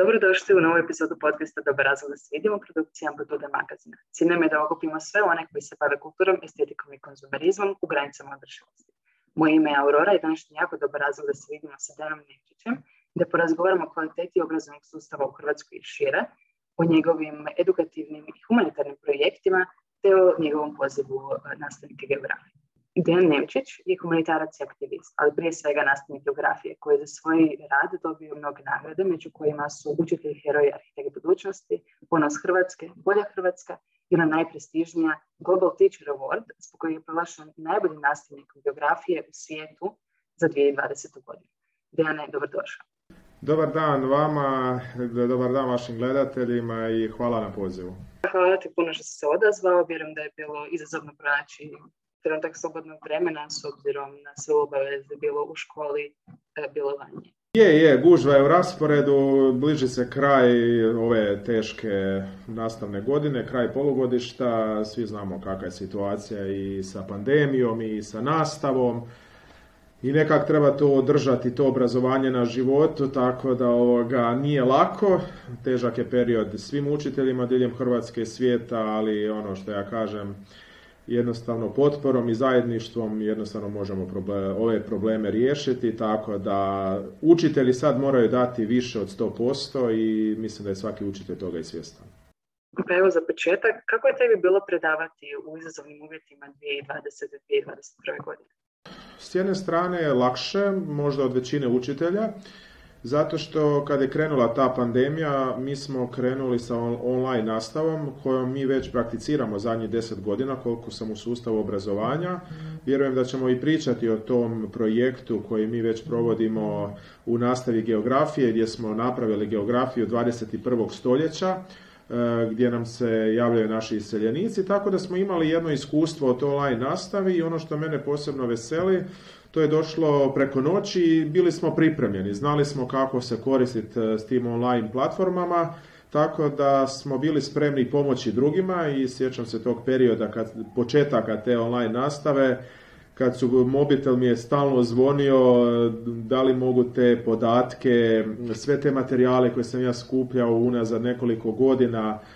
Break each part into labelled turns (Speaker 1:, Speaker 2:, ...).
Speaker 1: Dobrodošli u novu epizodu podcasta Dobar razlog da se vidimo produkcija Amplitude magazina. Cilj je da okupimo sve one koji se bave kulturom, estetikom i konzumerizmom u granicama održivosti. Moje ime je Aurora i danas je jako dobar razlog da se vidimo sa Danom Nevčićem da porazgovaramo o kvaliteti obrazovnog sustava u Hrvatskoj i šire, o njegovim edukativnim i humanitarnim projektima te o njegovom pozivu eh, nastavnike geografije. Dejan Nemčić je humanitarac i aktivist, ali prije svega nastavnik geografije koji je za svoj rad dobio mnoge nagrade, među kojima su učitelj heroji arhitekt budućnosti, ponos Hrvatske, bolja Hrvatska i ona najprestižnija Global Teacher Award, zbog koji je proglašen najboljim nastavnikom geografije u svijetu za 2020. godinu. Dejane, dobrodošao.
Speaker 2: Dobar dan vama, dobar dan vašim gledateljima i hvala na pozivu.
Speaker 1: Hvala ti puno što si se odazvao, vjerujem da je bilo izazovno pronaći trenutak slobodnog vremena s obzirom na sve obaveze bilo u školi, e, bilo vanje.
Speaker 2: Je, je, gužva je u rasporedu, bliži se kraj ove teške nastavne godine, kraj polugodišta, svi znamo kakva je situacija i sa pandemijom i sa nastavom. I nekak treba to održati, to obrazovanje na životu, tako da ovoga nije lako, težak je period svim učiteljima diljem Hrvatske svijeta, ali ono što ja kažem, jednostavno potporom i zajedništvom jednostavno možemo ove probleme riješiti, tako da učitelji sad moraju dati više od 100% i mislim da je svaki učitelj toga i svjestan.
Speaker 1: Pa evo za početak, kako je tebi bilo predavati u izazovnim uvjetima 2020. 2021. godine?
Speaker 2: S jedne strane je lakše, možda od većine učitelja, zato što kad je krenula ta pandemija, mi smo krenuli sa online nastavom kojom mi već prakticiramo zadnjih deset godina koliko sam u sustavu obrazovanja. Vjerujem da ćemo i pričati o tom projektu koji mi već provodimo u nastavi geografije gdje smo napravili geografiju 21. stoljeća e, gdje nam se javljaju naši iseljenici, tako da smo imali jedno iskustvo od online nastavi i ono što mene posebno veseli to je došlo preko noći i bili smo pripremljeni. Znali smo kako se koristiti e, s tim online platformama, tako da smo bili spremni pomoći drugima i sjećam se tog perioda, kad, početaka te online nastave, kad su mobitel mi je stalno zvonio, da li mogu te podatke, sve te materijale koje sam ja skupljao unazad nekoliko godina, e,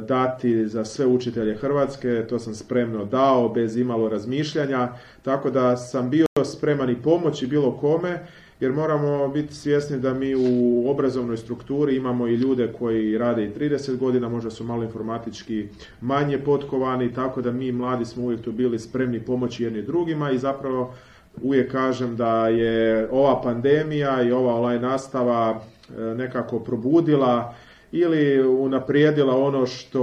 Speaker 2: dati za sve učitelje Hrvatske, to sam spremno dao bez imalo razmišljanja, tako da sam bio spreman i pomoći bilo kome, jer moramo biti svjesni da mi u obrazovnoj strukturi imamo i ljude koji rade i 30 godina, možda su malo informatički manje potkovani, tako da mi mladi smo uvijek tu bili spremni pomoći jedni drugima i zapravo uvijek kažem da je ova pandemija i ova online nastava e, nekako probudila ili unaprijedila ono što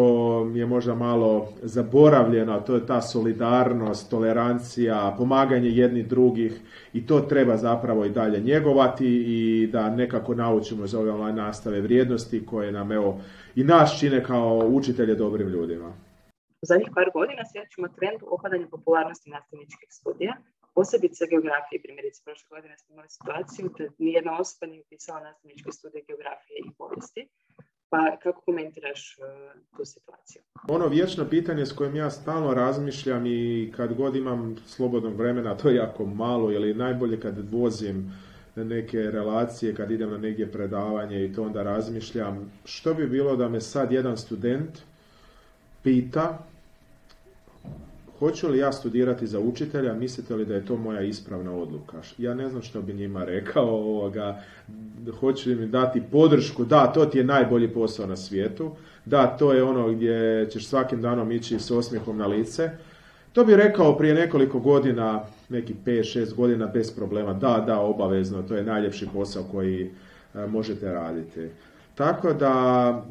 Speaker 2: je možda malo zaboravljeno, to je ta solidarnost, tolerancija, pomaganje jednih drugih i to treba zapravo i dalje njegovati i da nekako naučimo iz ove online nastave vrijednosti koje nam evo i nas čine kao učitelje dobrim ljudima.
Speaker 1: U zadnjih par godina svjećemo trendu opadanja popularnosti nastavničkih studija, posebice geografije. Primjerice, prošle godine smo imali situaciju da nijedna osoba nije upisala nastavničke studije geografije i povijesti. Pa kako komentiraš uh, tu situaciju?
Speaker 2: Ono vječno pitanje s kojim ja stalno razmišljam i kad god imam slobodnog vremena, to je jako malo, ili najbolje kad vozim neke relacije, kad idem na negdje predavanje i to onda razmišljam, što bi bilo da me sad jedan student pita hoću li ja studirati za učitelja, mislite li da je to moja ispravna odluka? Ja ne znam što bi njima rekao, ovoga, hoću li mi dati podršku, da, to ti je najbolji posao na svijetu, da, to je ono gdje ćeš svakim danom ići s osmijehom na lice. To bi rekao prije nekoliko godina, neki 5-6 godina bez problema, da, da, obavezno, to je najljepši posao koji e, možete raditi. Tako da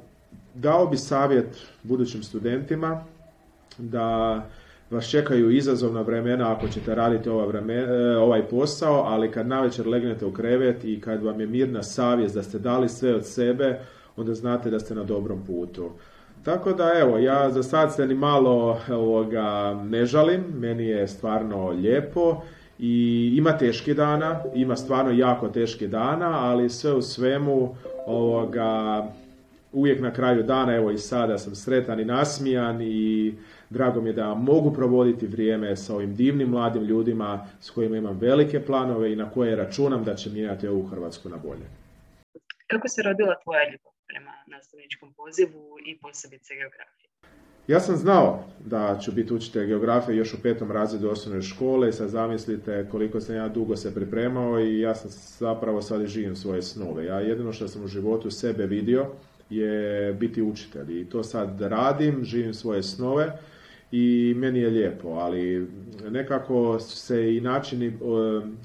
Speaker 2: dao bi savjet budućim studentima da vas čekaju izazovna vremena ako ćete raditi ova e, ovaj posao, ali kad navečer legnete u krevet i kad vam je mirna savjest da ste dali sve od sebe, onda znate da ste na dobrom putu. Tako da evo, ja za sad se ni malo ovoga ne žalim, meni je stvarno lijepo i ima teški dana, ima stvarno jako teški dana, ali sve u svemu ovoga, uvijek na kraju dana, evo i sada sam sretan i nasmijan i Drago mi je da mogu provoditi vrijeme sa ovim divnim mladim ljudima s kojima imam velike planove i na koje računam da će mijenjati ovu Hrvatsku na bolje.
Speaker 1: Kako se rodila tvoja ljubav prema nastavničkom pozivu i posebice geografije?
Speaker 2: Ja sam znao da ću biti učitelj geografije još u petom razredu osnovne škole i sad zamislite koliko sam ja dugo se pripremao i ja sam zapravo sad i živim svoje snove. Ja jedino što sam u životu sebe vidio je biti učitelj i to sad radim, živim svoje snove i meni je lijepo, ali nekako se i načini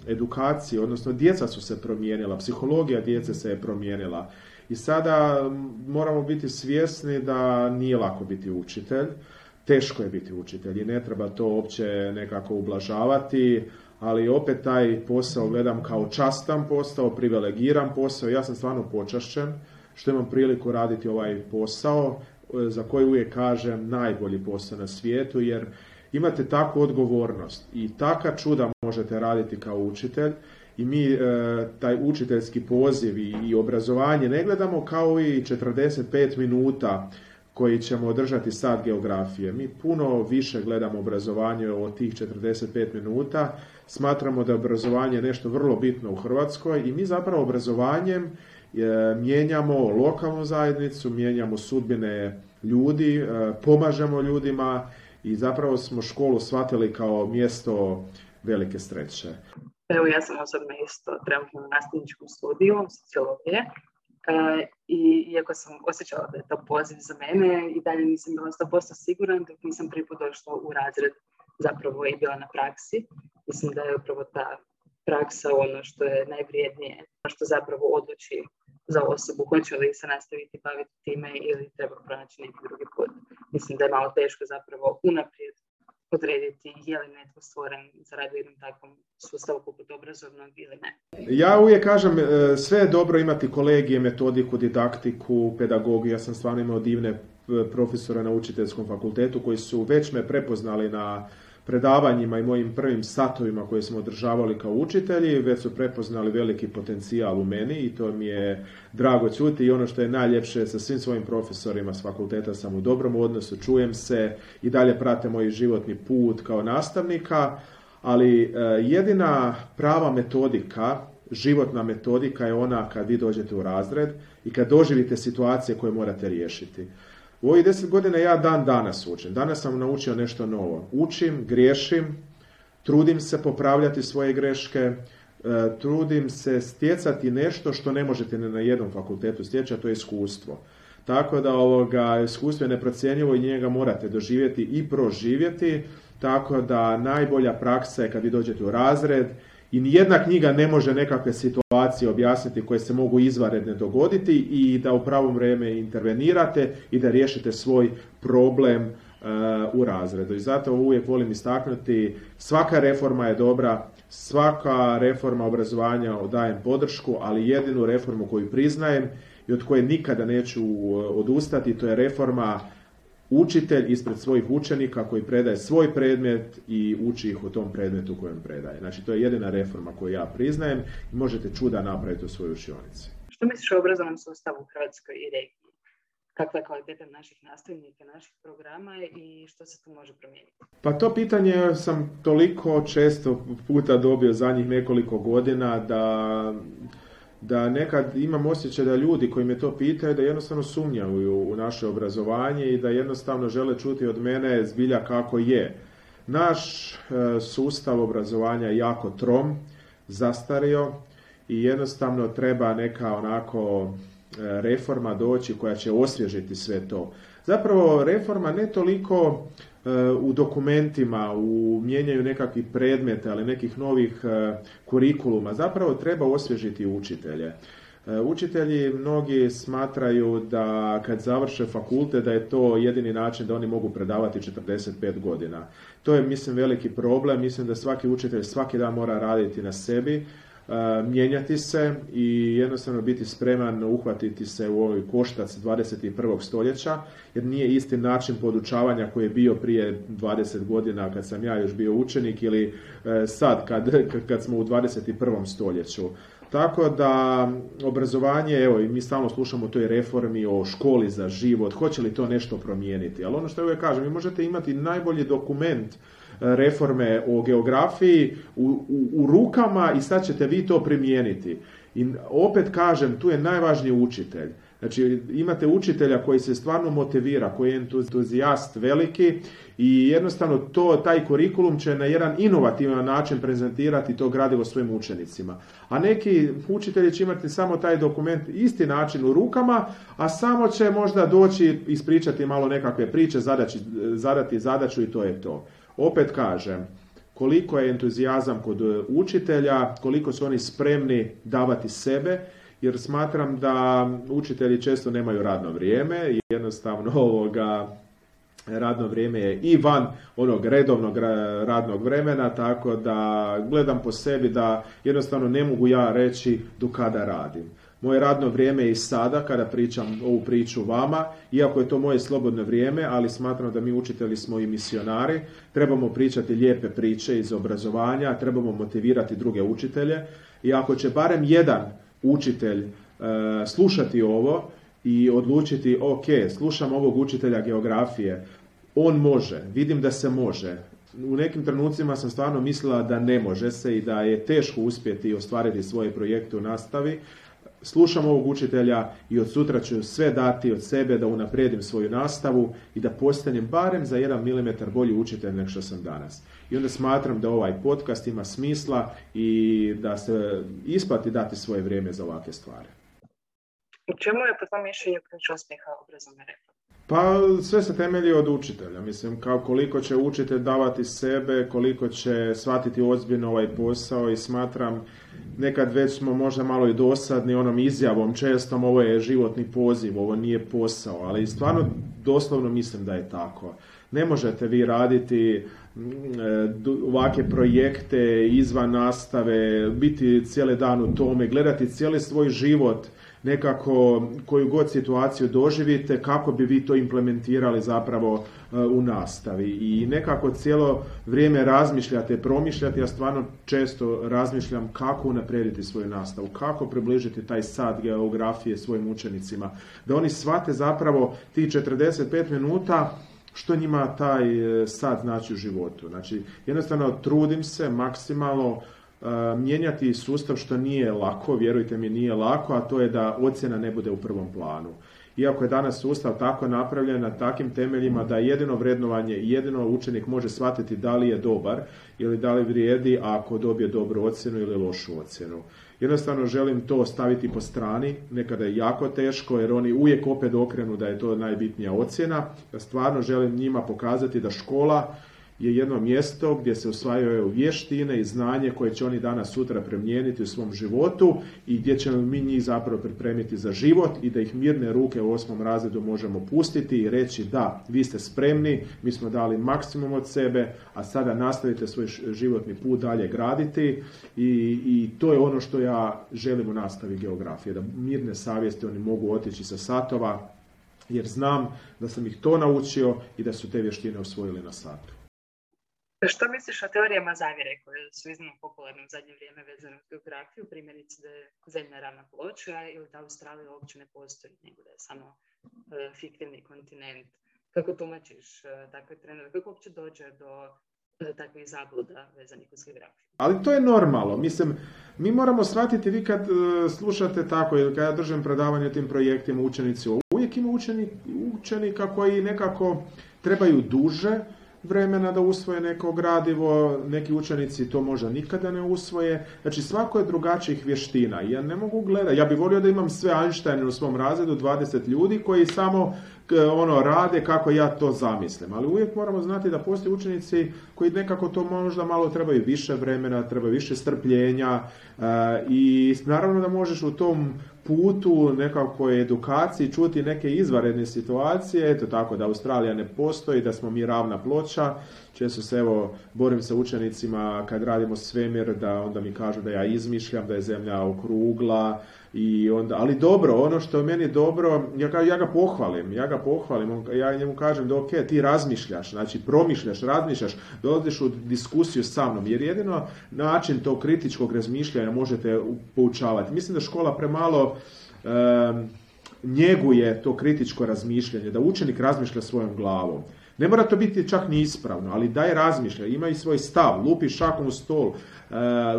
Speaker 2: edukacije, odnosno djeca su se promijenila, psihologija djece se je promijenila. I sada moramo biti svjesni da nije lako biti učitelj, teško je biti učitelj i ne treba to uopće nekako ublažavati, ali opet taj posao gledam kao častan posao, privilegiran posao, ja sam stvarno počašćen što imam priliku raditi ovaj posao, e, za koji uvijek kažem najbolji posao na svijetu, jer imate takvu odgovornost i taka čuda možete raditi kao učitelj i mi e, taj učiteljski poziv i, obrazovanje ne gledamo kao i 45 minuta koji ćemo održati sad geografije. Mi puno više gledamo obrazovanje od tih 45 minuta. Smatramo da je obrazovanje nešto vrlo bitno u Hrvatskoj i mi zapravo obrazovanjem e, mijenjamo lokalnu zajednicu, mijenjamo sudbine ljudi, e, pomažemo ljudima i zapravo smo školu shvatili kao mjesto velike sreće.
Speaker 1: Evo ja sam osobno isto trenutno na nastavničkom studiju sociologije e, i iako sam osjećala da je to poziv za mene i dalje nisam bila 100% siguran dok nisam prvi došla u razred zapravo i bila na praksi. Mislim da je upravo ta praksa ono što je najvrijednije, što zapravo odluči za osobu hoće li se nastaviti baviti time ili treba pronaći neki drugi put. Mislim da je malo teško zapravo unaprijed odrediti je li netko stvoren za rad u jednom takvom sustavu poput obrazovnog ili ne.
Speaker 2: Ja uvijek kažem, e, sve je dobro imati kolegije, metodiku, didaktiku, pedagogiju. Ja sam stvarno imao divne e, profesore na učiteljskom fakultetu koji su već me prepoznali na predavanjima i mojim prvim satovima koje smo održavali kao učitelji, već su prepoznali veliki potencijal u meni i to mi je drago čuti i ono što je najljepše sa svim svojim profesorima s fakulteta sam u dobrom odnosu, čujem se i dalje prate moj životni put kao nastavnika, ali e, jedina prava metodika, životna metodika je ona kad vi dođete u razred i kad doživite situacije koje morate riješiti. U ovih deset godina ja dan danas učim. Danas sam naučio nešto novo. Učim, griješim, trudim se popravljati svoje greške, e, trudim se stjecati nešto što ne možete na jednom fakultetu stjeći, a to je iskustvo. Tako da ovoga, iskustvo je neprocjenjivo i njega morate doživjeti i proživjeti, tako da najbolja praksa je kad vi dođete u razred i nijedna knjiga ne može nekakve situacije objasniti koje se mogu izvanredne dogoditi i da u pravo vrijeme intervenirate i da riješite svoj problem uh, u razredu. I zato uvijek volim istaknuti, svaka reforma je dobra, svaka reforma obrazovanja dajem podršku, ali jedinu reformu koju priznajem i od koje nikada neću uh, odustati, to je reforma učitelj ispred svojih učenika koji predaje svoj predmet i uči ih o tom predmetu kojem predaje. Znači, to je jedina reforma koju ja priznajem i možete čuda napraviti u svojoj učionici.
Speaker 1: Što misliš o obrazovnom sustavu u Hrvatskoj i regiji? Kakva je kvaliteta naših nastavnika, naših programa i što se tu može promijeniti?
Speaker 2: Pa to pitanje sam toliko često puta dobio zadnjih nekoliko godina da da nekad imam osjećaj da ljudi koji me to pitaju da jednostavno sumnjaju u naše obrazovanje i da jednostavno žele čuti od mene zbilja kako je. Naš e, sustav obrazovanja je jako trom, zastario i jednostavno treba neka onako e, reforma doći koja će osvježiti sve to. Zapravo reforma ne toliko u dokumentima, u mijenjaju nekakvih predmeta, ali nekih novih e, kurikuluma. Zapravo treba osvježiti učitelje. E, učitelji mnogi smatraju da kad završe fakulte da je to jedini način da oni mogu predavati 45 godina. To je mislim veliki problem, mislim da svaki učitelj svaki dan mora raditi na sebi, mijenjati se i jednostavno biti spreman uhvatiti se u ovoj koštac 21. stoljeća, jer nije isti način podučavanja koji je bio prije 20 godina kad sam ja još bio učenik ili e, sad kad, kad smo u 21. stoljeću. Tako da obrazovanje, evo i mi stalno slušamo o toj reformi, o školi za život, hoće li to nešto promijeniti. Ali ono što ja uvijek kažem, vi možete imati najbolji dokument reforme o geografiji u, u, rukama i sad ćete vi to primijeniti. I opet kažem, tu je najvažniji učitelj. Znači, imate učitelja koji se stvarno motivira, koji je entuzijast veliki i jednostavno to, taj kurikulum će na jedan inovativan način prezentirati to gradivo svojim učenicima. A neki učitelji će imati samo taj dokument isti način u rukama, a samo će možda doći ispričati malo nekakve priče, zadaći, zadati zadaću i to je to. Opet kažem, koliko je entuzijazam kod učitelja, koliko su oni spremni davati sebe, jer smatram da učitelji često nemaju radno vrijeme jednostavno ovoga radno vrijeme je i van onog redovnog radnog vremena, tako da gledam po sebi da jednostavno ne mogu ja reći do kada radim. Moje radno vrijeme je i sada kada pričam ovu priču vama, iako je to moje slobodno vrijeme, ali smatram da mi učitelji smo i misionari, trebamo pričati lijepe priče iz obrazovanja, trebamo motivirati druge učitelje i ako će barem jedan učitelj e, slušati ovo i odlučiti, ok, slušam ovog učitelja geografije, on može, vidim da se može. U nekim trenucima sam stvarno mislila da ne može se i da je teško uspjeti ostvariti svoje projekte u nastavi. Slušam ovog učitelja i od sutra ću sve dati od sebe da unaprijedim svoju nastavu i da postanem barem za jedan milimetar bolji učitelj nego što sam danas. I onda smatram da ovaj podcast ima smisla i da se isplati dati svoje vrijeme za ovakve stvari.
Speaker 1: U čemu je po tom mišljenju ključ uspjeha obrazovne
Speaker 2: Pa sve se temelji od učitelja. Mislim, kao koliko će učitelj davati sebe, koliko će shvatiti ozbiljno ovaj posao i smatram nekad već smo možda malo i dosadni onom izjavom čestom ovo je životni poziv, ovo nije posao, ali stvarno doslovno mislim da je tako. Ne možete vi raditi mm, e, ovakve projekte izvan nastave, biti cijeli dan u tome, gledati cijeli svoj život nekako koju god situaciju doživite, kako bi vi to implementirali zapravo e, u nastavi. I nekako cijelo vrijeme razmišljate, promišljate, ja stvarno često razmišljam kako unaprijediti svoju nastavu, kako približiti taj sad geografije svojim učenicima, da oni shvate zapravo ti 45 minuta što njima taj e, sad znači u životu. Znači, jednostavno trudim se maksimalno mijenjati sustav što nije lako, vjerujte mi nije lako, a to je da ocjena ne bude u prvom planu. Iako je danas sustav tako napravljen na takim temeljima da jedino vrednovanje i jedino učenik može shvatiti da li je dobar ili da li vrijedi ako dobije dobru ocjenu ili lošu ocjenu. Jednostavno želim to staviti po strani, nekada je jako teško jer oni uvijek opet okrenu da je to najbitnija ocjena. Ja stvarno želim njima pokazati da škola je jedno mjesto gdje se usvajaju vještine i znanje koje će oni danas sutra primijeniti u svom životu i gdje ćemo mi njih zapravo pripremiti za život i da ih mirne ruke u osmom razredu možemo pustiti i reći da, vi ste spremni, mi smo dali maksimum od sebe, a sada nastavite svoj životni put dalje graditi i, i to je ono što ja želim u nastavi geografije, da mirne savjesti oni mogu otići sa satova jer znam da sam ih to naučio i da su te vještine osvojili na satu.
Speaker 1: Što misliš o teorijama zavjere koje su iznimno popularne u zadnje vrijeme vezane uz geografiju, primjerice da je zemlja ravna ploča ili da Australija uopće ne postoji, nego da je samo e, fiktivni kontinent. Kako tumačiš e, takve trendove? Kako uopće dođe do e, takvih zabluda vezanih uz geografiju?
Speaker 2: Ali to je normalno. Mislim, mi moramo shvatiti, vi kad slušate tako ili kad ja držim predavanje tim projektima učenici, uvijek ima učenika koji nekako trebaju duže, vremena da usvoje neko gradivo, neki učenici to možda nikada ne usvoje. Znači svako je drugačijih vještina. Ja ne mogu gledati, ja bih volio da imam sve Einsteine u svom razredu, 20 ljudi koji samo ono rade kako ja to zamislim. Ali uvijek moramo znati da postoje učenici koji nekako to možda malo trebaju više vremena, trebaju više strpljenja e, i naravno da možeš u tom putu nekako edukaciji čuti neke izvanredne situacije, eto tako da Australija ne postoji, da smo mi ravna ploča, često se evo borim sa učenicima kad radimo svemir da onda mi kažu da ja izmišljam, da je zemlja okrugla, i onda, ali dobro, ono što je meni dobro, ja, ja ga pohvalim, ja ga pohvalim, ja njemu kažem da ok, ti razmišljaš, znači promišljaš, razmišljaš, dolaziš u diskusiju sa mnom, jer jedino način tog kritičkog razmišljanja možete poučavati. Mislim da škola premalo njeguje to kritičko razmišljanje, da učenik razmišlja svojom glavom. Ne mora to biti čak ni ispravno, ali daj razmišljaj, ima i svoj stav, lupi šakom u stol, e,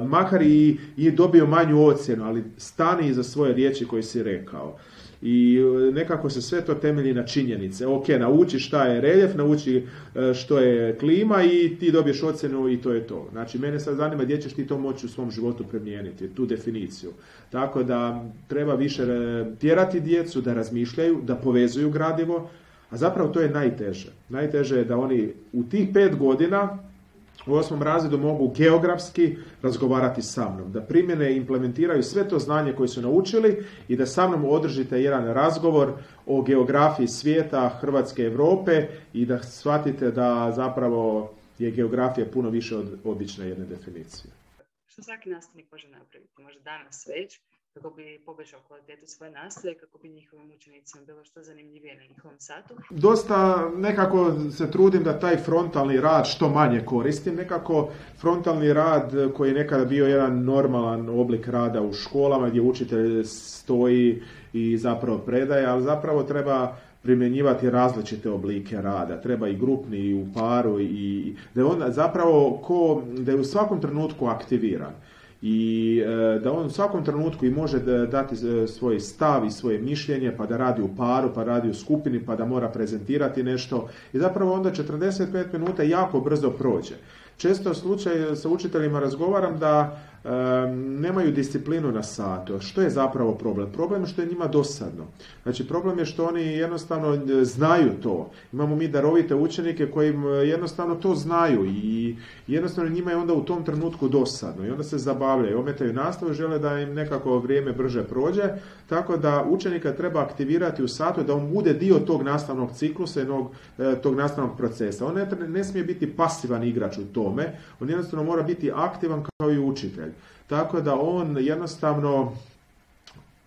Speaker 2: makar i, i dobio manju ocjenu, ali stani iza svoje riječi koje si rekao i e, nekako se sve to temelji na činjenice. Ok, nauči šta je reljef, nauči e, što je klima i ti dobiješ ocjenu i to je to. Znači, mene sad zanima gdje ćeš ti to moći u svom životu primijeniti, tu definiciju. Tako da treba više e, tjerati djecu da razmišljaju, da povezuju gradivo, a zapravo to je najteže. Najteže je da oni u tih pet godina u osmom razredu mogu geografski razgovarati sa mnom, da primjene i implementiraju sve to znanje koje su naučili i da sa mnom održite jedan razgovor o geografiji svijeta, Hrvatske Europe i da shvatite da zapravo je geografija puno više od obične jedne definicije.
Speaker 1: Što svaki nastavnik može napraviti? Može danas već, kako bi poboljšao kvalitetu svoje nastave, kako bi njihovim učenicima bilo što zanimljivije na njihovom satu.
Speaker 2: Dosta nekako se trudim da taj frontalni rad što manje koristim. Nekako frontalni rad koji je nekada bio jedan normalan oblik rada u školama gdje učitelj stoji i zapravo predaje, ali zapravo treba primjenjivati različite oblike rada. Treba i grupni i u paru i da je on zapravo ko, da je u svakom trenutku aktiviran i e, da on u svakom trenutku i može dati e, svoj stav i svoje mišljenje, pa da radi u paru, pa radi u skupini, pa da mora prezentirati nešto i zapravo onda 45 minuta jako brzo prođe. Često slučaj sa učiteljima razgovaram da nemaju disciplinu na satu. Što je zapravo problem? Problem je što je njima dosadno. Znači problem je što oni jednostavno e, znaju to. Imamo mi darovite učenike koji jednostavno to znaju i jednostavno njima je onda u tom trenutku dosadno i onda se zabavljaju, ometaju nastavu, žele da im nekako vrijeme brže prođe, tako da učenika treba aktivirati u satu da on bude dio tog nastavnog ciklusa i tog nastavnog procesa. On ne, ne smije biti pasivan igrač u tome, on jednostavno mora biti aktivan kao i učitelj. Tako da on jednostavno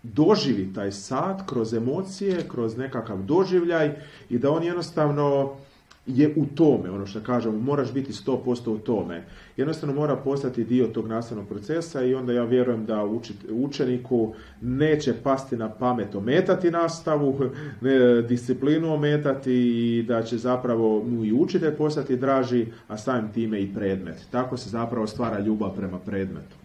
Speaker 2: doživi taj sat kroz emocije, kroz nekakav doživljaj i da on jednostavno je u tome, ono što kažemo, moraš biti 100% u tome. Jednostavno mora postati dio tog nastavnog procesa i onda ja vjerujem da učeniku neće pasti na pamet ometati nastavu, disciplinu ometati i da će zapravo mu i učitelj postati draži, a samim time i predmet. Tako se zapravo stvara ljubav prema predmetu.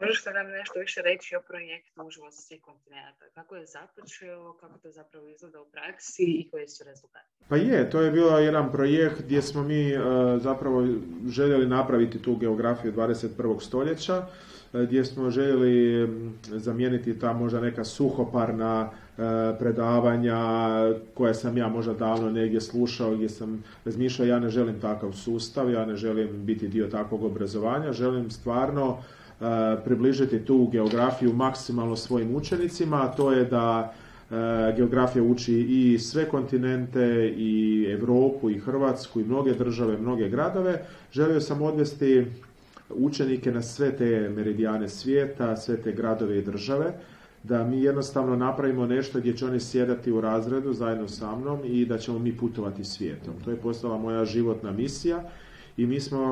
Speaker 1: Možeš li nam nešto više reći o projektu Uživo za svih kontinenta? Kako je započeo, kako to zapravo izgleda u praksi i koji su rezultati?
Speaker 2: Pa je, to je bio jedan projekt gdje smo mi e, zapravo željeli napraviti tu geografiju 21. stoljeća, e, gdje smo željeli zamijeniti ta možda neka suhoparna predavanja koje sam ja možda davno negdje slušao, gdje sam razmišljao ja ne želim takav sustav, ja ne želim biti dio takvog obrazovanja, želim stvarno približiti tu geografiju maksimalno svojim učenicima, a to je da geografija uči i sve kontinente i Europu i Hrvatsku i mnoge države, mnoge gradove. Želio sam odvesti učenike na sve te meridijane svijeta, sve te gradove i države, da mi jednostavno napravimo nešto gdje će oni sjedati u razredu zajedno sa mnom i da ćemo mi putovati svijetom. To je postala moja životna misija i mi smo eh,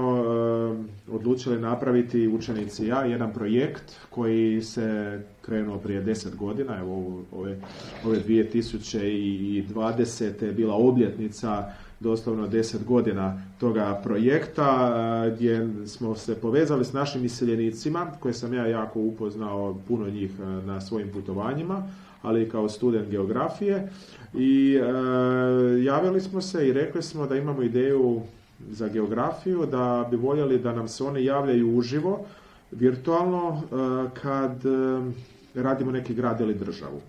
Speaker 2: odlučili napraviti učenici ja jedan projekt koji se krenuo prije deset godina, evo ove, ove 2020. je bila obljetnica doslovno deset godina toga projekta eh, gdje smo se povezali s našim iseljenicima koje sam ja jako upoznao puno njih eh, na svojim putovanjima ali i kao student geografije i javili smo se i rekli smo da imamo ideju za geografiju, da bi voljeli da nam se one javljaju uživo, virtualno, e, kad e, radimo neki grad ili državu.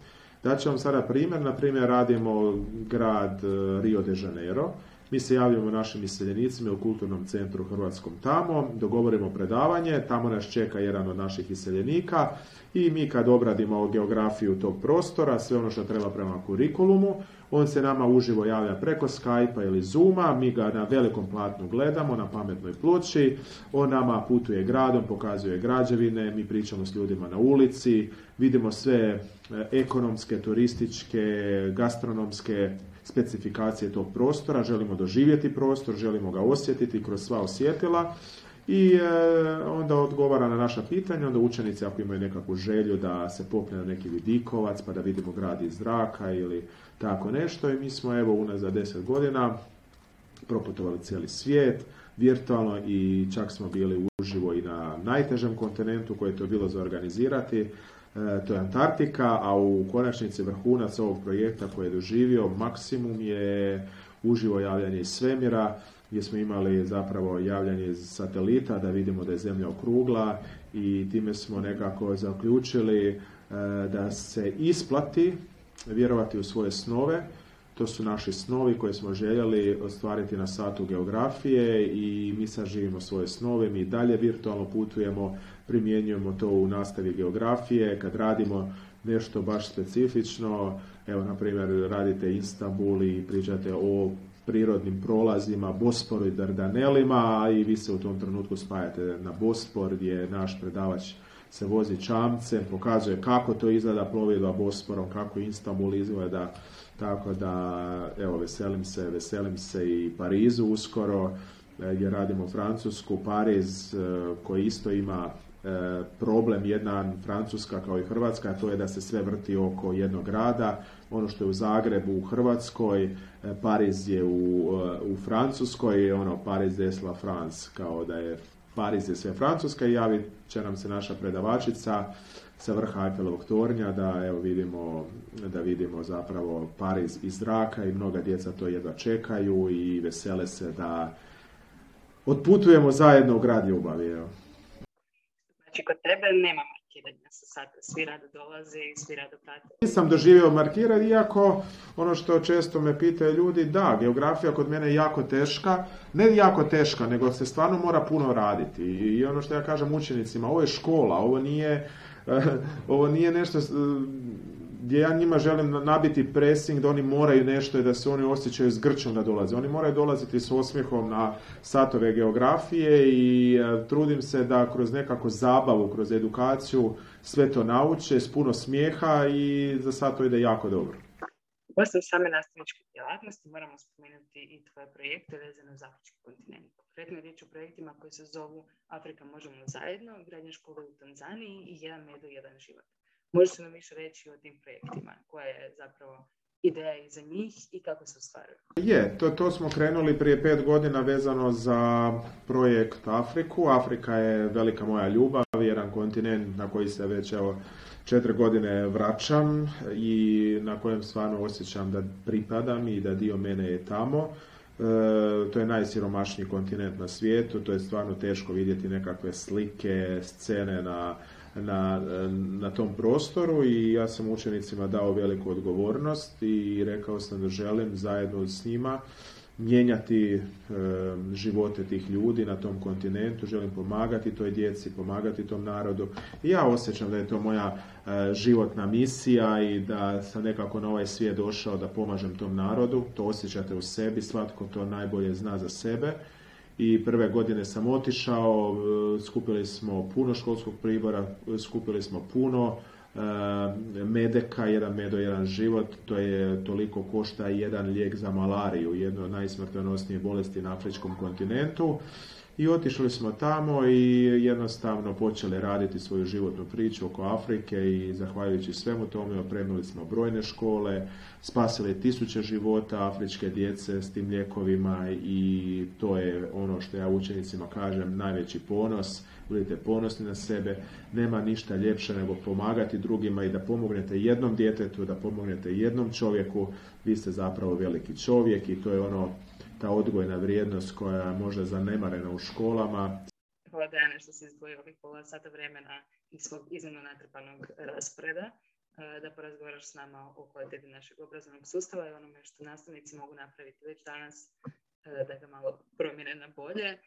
Speaker 2: Daću vam sada primjer, na primjer radimo grad e, Rio de Janeiro, mi se javljamo našim iseljenicima u kulturnom centru Hrvatskom tamo, dogovorimo predavanje, tamo nas čeka jedan od naših iseljenika i mi kad obradimo geografiju tog prostora, sve ono što treba prema kurikulumu, on se nama uživo javlja preko Skype-a ili Zooma, mi ga na velikom platnu gledamo, na pametnoj ploči, on nama putuje gradom, pokazuje građevine, mi pričamo s ljudima na ulici, vidimo sve e, ekonomske, turističke, gastronomske specifikacije tog prostora, želimo doživjeti prostor, želimo ga osjetiti kroz sva osjetila i e, onda odgovara na naša pitanja, onda učenici ako imaju nekakvu želju da se popne na neki vidikovac pa da vidimo grad iz zraka ili tako nešto i mi smo evo unazad deset godina proputovali cijeli svijet, virtualno i čak smo bili uživo i na najtežem kontinentu koje je to bilo za organizirati. E, to je Antarktika, a u konačnici vrhunac ovog projekta koji je doživio maksimum je uživo javljanje iz svemira, gdje smo imali zapravo javljanje iz satelita da vidimo da je zemlja okrugla i time smo nekako zaključili e, da se isplati vjerovati u svoje snove. To su naši snovi koje smo željeli ostvariti na satu geografije i mi sad živimo svoje snove, mi dalje virtualno putujemo, primjenjujemo to u nastavi geografije, kad radimo nešto baš specifično, evo na primjer radite Istanbul i pričate o prirodnim prolazima, Bosporu i Dardanelima i vi se u tom trenutku spajate na Bospor gdje naš predavač se vozi čamcem, pokazuje kako to izgleda plovidba Bosporom, kako Istanbul izgleda, tako da evo veselim se, veselim se i Parizu uskoro e, gdje radimo Francusku, Pariz e, koji isto ima problem jedna Francuska kao i Hrvatska, to je da se sve vrti oko jednog grada. Ono što je u Zagrebu u Hrvatskoj, Pariz je u, u Francuskoj, ono Pariz es la France, kao da je Pariz je sve Francuska i javit će nam se naša predavačica sa vrha Eiffelovog tornja da evo vidimo, da vidimo zapravo Pariz iz zraka i mnoga djeca to jedva čekaju i vesele se da otputujemo zajedno u grad ljubavi. Evo.
Speaker 1: Znači kod tebe nema markiranja sa sata, svi rado dolaze i svi rado prate.
Speaker 2: Nisam doživio markiranje, iako ono što često me pitaju ljudi, da, geografija kod mene je jako teška, ne jako teška, nego se stvarno mora puno raditi. I ono što ja kažem učenicima, ovo je škola, ovo nije, ovo nije nešto gdje ja njima želim nabiti pressing da oni moraju nešto i da se oni osjećaju zgrčom da dolaze. Oni moraju dolaziti s osmijehom na satove geografije i e, trudim se da kroz nekako zabavu, kroz edukaciju sve to nauče s puno smijeha i za sad to ide jako dobro.
Speaker 1: Osim same nastavničke djelatnosti moramo spomenuti i tvoje projekte vezane za Afrički kontinent. Konkretno je riječ o projektima koji se zovu Afrika možemo zajedno, gradnja škole u Tanzaniji i jedan medo, jedan život. Možete nam više reći o tim projektima, koja je zapravo ideja iza njih i kako se ostvaruju?
Speaker 2: Je, to, to smo krenuli prije pet godina vezano za projekt Afriku. Afrika je velika moja ljubav, jedan kontinent na koji se već evo, četiri godine vraćam i na kojem stvarno osjećam da pripadam i da dio mene je tamo. E, to je najsiromašniji kontinent na svijetu, to je stvarno teško vidjeti nekakve slike, scene na na, na tom prostoru i ja sam učenicima dao veliku odgovornost i rekao sam da želim zajedno s njima mijenjati živote tih ljudi na tom kontinentu, želim pomagati toj djeci, pomagati tom narodu. I ja osjećam da je to moja e, životna misija i da sam nekako na ovaj svijet došao da pomažem tom narodu. To osjećate u sebi, svatko to najbolje zna za sebe i prve godine sam otišao, e, skupili smo puno školskog pribora, skupili smo puno e, medeka, jedan medo, jedan život, to je toliko košta jedan lijek za malariju, jedno od najsmrtonosnije bolesti na afričkom kontinentu. I otišli smo tamo i jednostavno počeli raditi svoju životnu priču oko Afrike i zahvaljujući svemu tome opremili smo brojne škole, spasili tisuće života afričke djece s tim lijekovima i to je ono što ja učenicima kažem najveći ponos. Budite ponosni na sebe, nema ništa ljepše nego pomagati drugima i da pomognete jednom djetetu, da pomognete jednom čovjeku, vi ste zapravo veliki čovjek i to je ono ta odgojna vrijednost koja je možda zanemarena u školama.
Speaker 1: Hvala Dejane što si izdvojio ovih pola sata vremena iz svog iznimno natrpanog rasporeda e, da porazgovaraš s nama o kvaliteti našeg obrazovnog sustava i onome što nastavnici mogu napraviti već danas e, da ga malo promjene na bolje.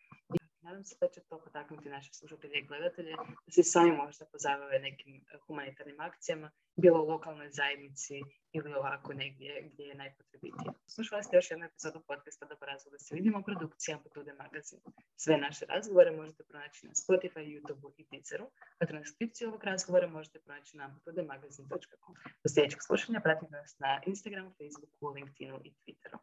Speaker 1: Nadam se da će to potaknuti naše slušatelje i gledatelje da se sami možda pozabave nekim humanitarnim akcijama, bilo u lokalnoj zajednici ili ovako negdje gdje je najpotrebitije. Slušali ste još jednu epizodu podcasta Dobar razgovor da se vidimo produkcija Amplitude magazin. Sve naše razgovore možete pronaći na Spotify, YouTube i Deezeru, a transkripciju ovog razgovora možete pronaći na amplitudemagazin.com. Do sljedećeg slušanja pratite nas na Instagramu, Facebooku, LinkedInu i Twitteru.